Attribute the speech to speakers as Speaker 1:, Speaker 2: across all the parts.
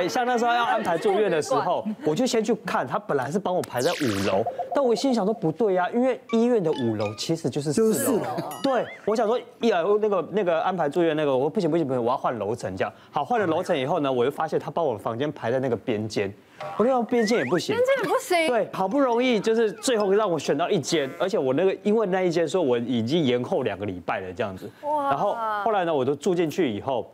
Speaker 1: 对，像那时候要安排住院的时候，我就先去看，他本来是帮我排在五楼，但我心里想说不对呀，因为医院的五楼其实就是四楼。就是四楼。对，我想说一来那个那个安排住院那个，我说不行不行不行，我要换楼层这样。好，换了楼层以后呢，我又发现他把我的房间排在那个边间。我那个边间也不行，边
Speaker 2: 间也不行。
Speaker 1: 对，好不容易就是最后让我选到一间，而且我那个因为那一间说我已经延后两个礼拜了这样子。哇。然后后来呢，我就住进去以后，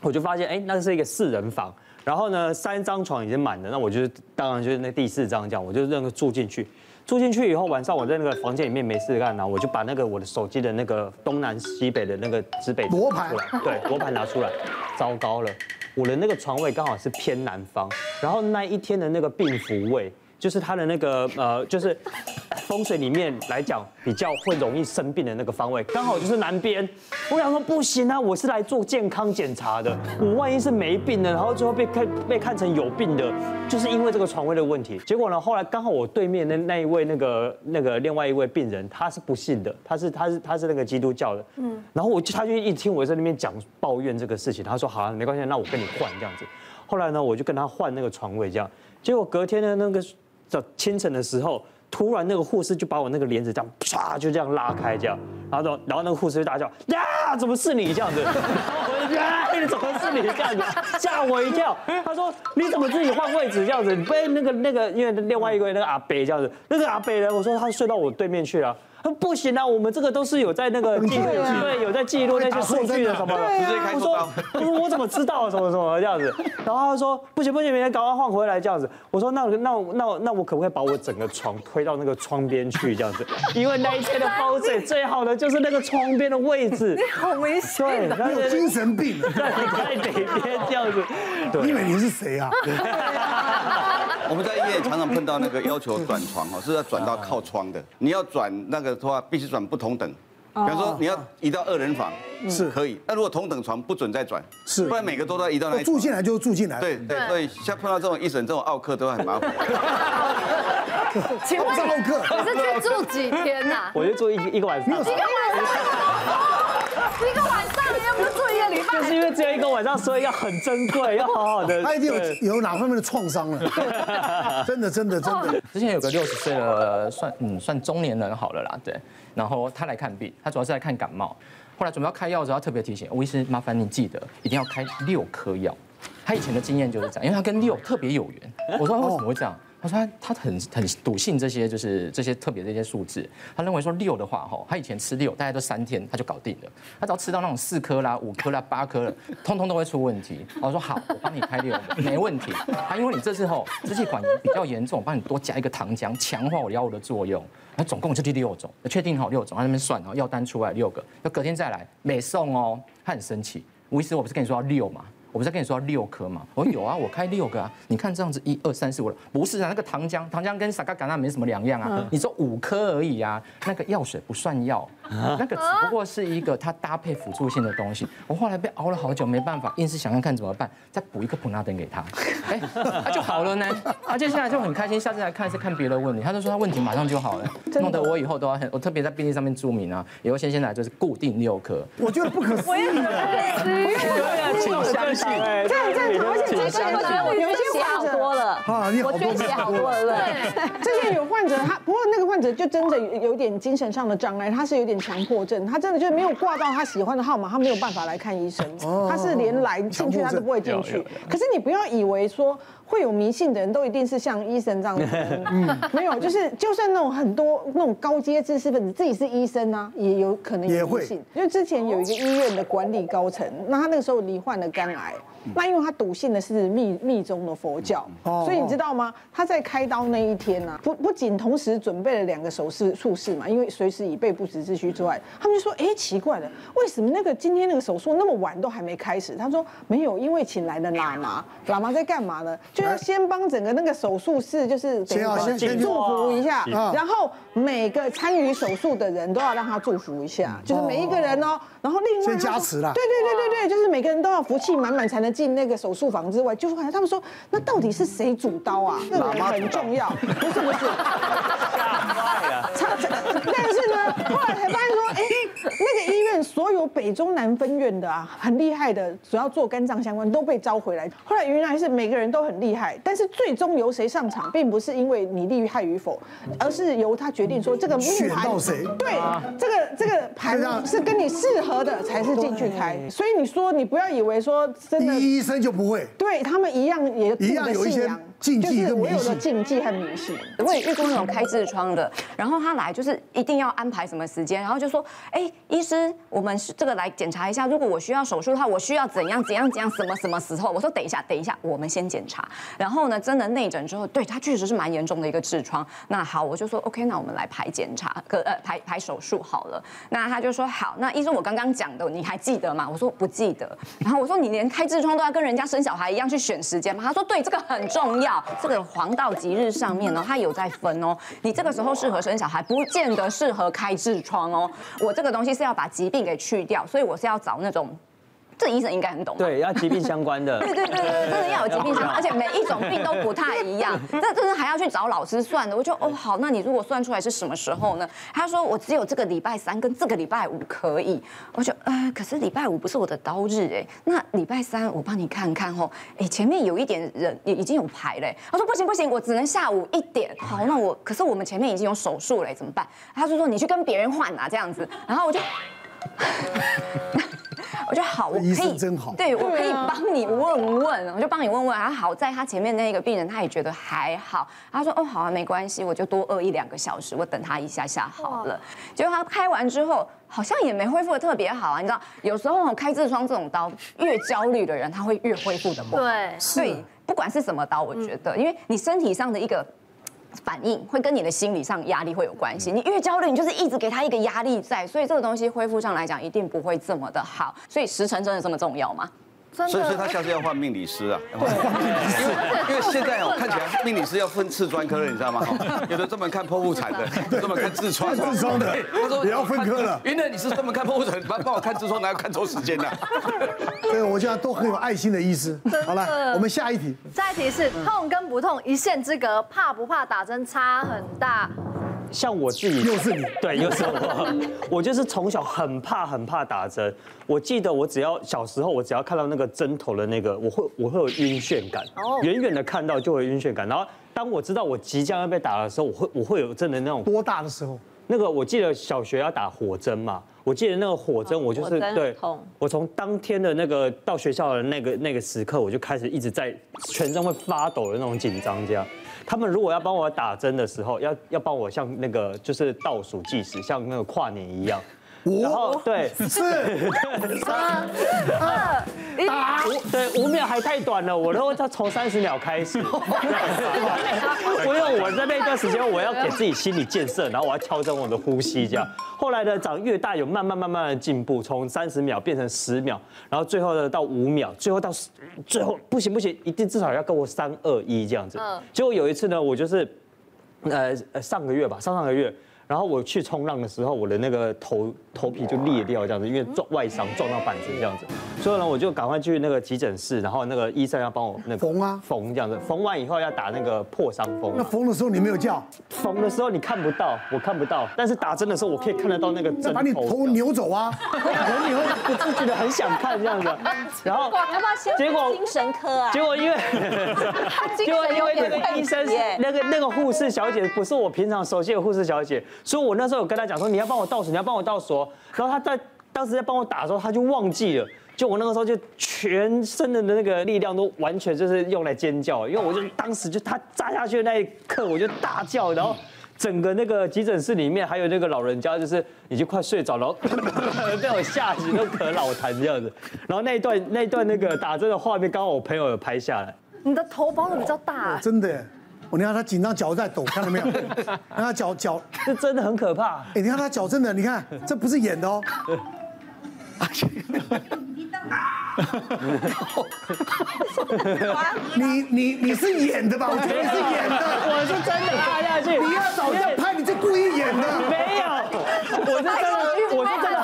Speaker 1: 我就发现哎，那是一个四人房，然后呢三张床已经满了，那我就当然就是那第四张这样，我就那个住进去。住进去以后，晚上我在那个房间里面没事干呢，我就把那个我的手机的那个东南西北的那个指北罗盘对，罗盘拿出来，糟糕了。我的那个床位刚好是偏南方，然后那一天的那个病服位，就是他的那个呃，就是风水里面来讲比较会容易生病的那个方位，刚好就是南边。我想说不行啊，我是来做健康检查的，我万一是没病的，然后最后被看被看成有病的，就是因为这个床位的问题。结果呢，后来刚好我对面那那一位那个那个另外一位病人，他是不信的，他是他是他是那个基督教的，嗯，然后我就他就一听我在那边讲抱怨这个事情，他说好了，没关系，那我跟你换这样子。后来呢，我就跟他换那个床位这样，结果隔天的那个。早清晨的时候，突然那个护士就把我那个帘子这样唰就这样拉开这样，然后然后那个护士就大叫呀，怎么是你这样子？然后我就呀，你怎么是你这样子？吓我一跳。他说你怎么自己换位置这样子？被那个那个因为另外一个那个阿伯这样子，那个阿伯呢？我说他睡到我对面去了。不行啊，我们这个都是有在那个记录，对，有在记录那些数据的什么的。我说，我说我怎么知道什么什么这样子？然后他说不行不行，明天赶快换回来这样子。我说那那那那我可不可以把我整个床推到那个窗边去这样子？因为那一天的风水最好的就是那个窗边的位置。
Speaker 2: 你好危险，
Speaker 3: 对，你有精神病，
Speaker 1: 在在哪边这样子？
Speaker 3: 你以为你是谁啊？
Speaker 4: 我们在医院常常碰到那个要求转床哦，是要转到靠窗的。你要转那个的话，必须转不同等。比方说你要移到二人房是可以，那如果同等床不准再转，是，不然每个都要移到那里。
Speaker 3: 住进来就住进来。
Speaker 4: 对对，所以像碰到这种一审这种奥客都很麻烦。
Speaker 2: 请问奥客，你是去住几天呐？
Speaker 1: 我就住一一个晚上。一个晚
Speaker 2: 上。一个晚上，你又不是住？
Speaker 1: 就是因为只有一个晚上，所以要很珍贵，要好好的。
Speaker 3: 他一定有有哪方面的创伤了？真的，真的，真的。
Speaker 5: 之前有个六十岁的，算嗯算中年人好了啦，对。然后他来看病，他主要是来看感冒。后来准备要开药的时候，他特别提醒吴医师，麻烦你记得一定要开六颗药。他以前的经验就是这样，因为他跟六特别有缘。我说为什么会这样？他说他他很很笃信这些就是这些特别这些数字，他认为说六的话哈，他以前吃六大概都三天他就搞定了，他只要吃到那种四颗啦、五颗啦、八颗了，通通都会出问题。我说好，我帮你开六，没问题。他因为你这次吼支气管炎比较严重，我帮你多加一个糖浆，强化我药物的作用。那总共就第六种，确定好六种，他那边算，然后药单出来六个，要隔天再来没送哦，他很生气。吴医师，我不是跟你说要六吗？我不是跟你说要六颗吗？我说有啊，我开六个啊。你看这样子，一二三四五了，不是啊，那个糖浆，糖浆跟萨嘎嘎那没什么两样啊。你说五颗而已啊，那个药水不算药，那个只不过是一个它搭配辅助性的东西。我后来被熬了好久，没办法，硬是想想看怎么办，再补一颗普拿疼给他，哎，他就好了呢。他接下来就很开心，下次来看是看别的问题，他就说他问题马上就好了，弄得我以后都要很，我特别在病历上面注明啊，以后先先来就是固定六颗。
Speaker 3: 我觉得不可思议啊，
Speaker 1: 请相信。
Speaker 2: 这样正常，而且这些我觉得我有一些好多了啊，你好多血好多了，对。
Speaker 6: 之前有患者，他不过那个患者就真的有点精神上的障碍，他是有点强迫症，他真的就是没有挂到他喜欢的号码，他没有办法来看医生，他是连来进去他都不会进去。可是你不要以为说。会有迷信的人都一定是像医生这样子，嗯，没有，就是就算那种很多那种高阶知识分子自己是医生啊，也有可能有迷信。因为之前有一个医院的管理高层，那他那个时候罹患了肝癌，那因为他笃信的是密密宗的佛教，所以你知道吗？他在开刀那一天呢，不不仅同时准备了两个手术术室嘛，因为随时以备不时之需之外，他们就说，哎，奇怪了，为什么那个今天那个手术那么晚都还没开始？他说没有，因为请来的喇嘛，喇嘛在干嘛呢？就要先帮整个那个手术室就是等于先祝福一下，然后每个参与手术的人都要让他祝福一下，就是每一个人哦。然后另外
Speaker 3: 先加持了，
Speaker 6: 对对对对对，就是每个人都要福气满满才能进那个手术房之外。就是他们说，那到底是谁主刀啊？那个很重要，不是不是。但是呢，后来才发现说，哎，那个医院所有北中南分院的啊，很厉害的，主要做肝脏相关都被招回来。后来原来是每个人都很厉害，但是最终由谁上场，并不是因为你厉害与否，而是由他决定说这个命盘。
Speaker 3: 选到谁？
Speaker 6: 对，这个这个盘是跟你适合的才是进去开。所以你说你不要以为说真的，
Speaker 3: 医生就不会。
Speaker 6: 对他们一样也一样有一些。禁忌跟迷信，
Speaker 2: 禁忌和迷信。我也遇过那种开痔疮的，然后他来就是一定要安排什么时间，然后就说，说哎，医师，我们是这个来检查一下，如果我需要手术的话，我需要怎样怎样怎样，什么什么时候？我说等一下，等一下，我们先检查。然后呢，真的内诊之后，对他确实是蛮严重的一个痔疮。那好，我就说 OK，那我们来排检查，可呃排排手术好了。那他就说好，那医生我刚刚讲的你还记得吗？我说不记得。然后我说你连开痔疮都要跟人家生小孩一样去选时间吗？他说对，这个很重要。这个黄道吉日上面呢，它有在分哦。你这个时候适合生小孩，不见得适合开痔疮哦。我这个东西是要把疾病给去掉，所以我是要找那种。这医生应该很懂。
Speaker 1: 对，要疾病相关的。
Speaker 2: 对对对对，真的要有疾病相关，而且每一种病都不太一样。这真的还要去找老师算的。我就哦好，那你如果算出来是什么时候呢？他说我只有这个礼拜三跟这个礼拜五可以。我就呃，可是礼拜五不是我的刀日哎。那礼拜三我帮你看看哦。哎，前面有一点人也已经有排嘞。他说不行不行，我只能下午一点。好，那我可是我们前面已经有手术嘞，怎么办？他就说你去跟别人换啊这样子。然后我就。我就好，我可以，对，我可以帮你问问，我就帮你问问。然后好在他前面那个病人，他也觉得还好，他说哦好啊，没关系，我就多饿一两个小时，我等他一下下好了。结果他开完之后，好像也没恢复的特别好啊。你知道，有时候开痔疮这种刀，越焦虑的人，他会越恢复的不好。对，所以不管是什么刀，我觉得，因为你身体上的一个。反应会跟你的心理上压力会有关系。你越焦虑，你就是一直给他一个压力在，所以这个东西恢复上来讲一定不会这么的好。所以时辰真的这么重要吗？
Speaker 4: 所以，所以他下次要换命理师啊。对，因为 因为现在哦，看起来命理师要分次专科了，你知道吗？有的专门看剖腹产的，专门看痔疮，
Speaker 3: 痔疮的，他说也要分科了。
Speaker 4: 原来你是专门看剖腹产，帮帮我看痔疮，哪有看错时间的？
Speaker 3: 对，我觉得都很有爱心的医师。好了，我们下一题。
Speaker 7: 下一题是痛跟不痛一线之隔，怕不怕打针差很大？
Speaker 1: 像我自己
Speaker 3: 又是你，
Speaker 1: 对，又是我。我就是从小很怕很怕打针。我记得我只要小时候，我只要看到那个针头的那个，我会我会有晕眩感。哦。远远的看到就会晕眩感，然后当我知道我即将要被打的时候，我会我会有真的那种。
Speaker 3: 多大的时候？
Speaker 1: 那个我记得小学要打火针嘛，我记得那个火针我就是对，我从当天的那个到学校的那个那个时刻，我就开始一直在全身会发抖的那种紧张这样。他们如果要帮我打针的时候，要要帮我像那个就是倒数计时，像那个跨年一样。然后对，四、
Speaker 7: 三、二、
Speaker 1: 秒还太短了，我都要从三十秒开始。我用我在那段时间，我要给自己心理建设，然后我要调整我的呼吸，这样。后来呢，长越大有慢慢慢慢的进步，从三十秒变成十秒，然后最后呢到五秒，最后到最后不行不行，一定至少要跟我三二一这样子。结果有一次呢，我就是呃上个月吧，上上个月。然后我去冲浪的时候，我的那个头头皮就裂掉这样子，因为撞外伤撞到板子这样子，所以呢我就赶快去那个急诊室，然后那个医生要帮我那个缝啊缝这样子，缝完以后要打那个破伤风。
Speaker 3: 那缝的时候你没有叫？
Speaker 1: 缝的时候你看不到，我看不到，但是打针的时候我可以看得到那个针头。
Speaker 3: 把你头扭走啊！
Speaker 1: 我你会不自觉的很想看这样子，然后结果
Speaker 2: 精神科啊，
Speaker 1: 结果因为 结果因为那个医生那个那个护士小姐不是我平常熟悉的护士小姐。所以，我那时候有跟他讲说，你要帮我倒数，你要帮我倒数。然后他在当时在帮我打的时候，他就忘记了。就我那个时候就全身的那个力量都完全就是用来尖叫，因为我就当时就他扎下去的那一刻，我就大叫，然后整个那个急诊室里面还有那个老人家就是已经快睡着了，被我吓死都咳老痰这样子。然后那一段那一段那个打针的画面，刚好我朋友有拍下来。
Speaker 7: 你的头包的比较大，
Speaker 3: 真的。我你看他紧张，脚在抖，看到没有？看他脚脚，
Speaker 1: 这真的很可怕。
Speaker 3: 哎，你看他脚真的，你看这不是演的哦。你 你你是演的吧？我觉得你是演的，
Speaker 1: 我是真的趴下去。
Speaker 3: 你要找人家拍，你就故意演的。
Speaker 1: 没有，我是真的，我是真的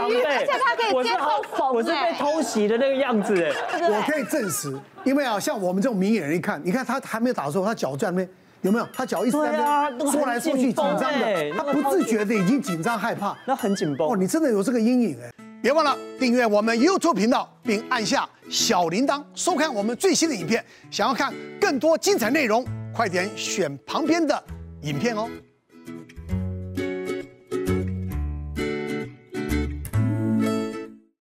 Speaker 1: 防备。
Speaker 2: 而且他可以接受缝，
Speaker 1: 我是被偷袭的那个样子哎。
Speaker 3: 我可以证实，因为啊，像我们这种明眼人一看，你看他还没有打的时候，他脚在那边。有没有？他脚一直在那边说来说去，紧张的，他不自觉的已经紧张害怕，
Speaker 1: 那很紧绷。
Speaker 3: 哦，你真的有这个阴影哎！别忘了订阅我们 YouTube 频道，并按下小铃铛，收看我们最新的影片。想要看更多精彩内容，快点选旁边的影片哦。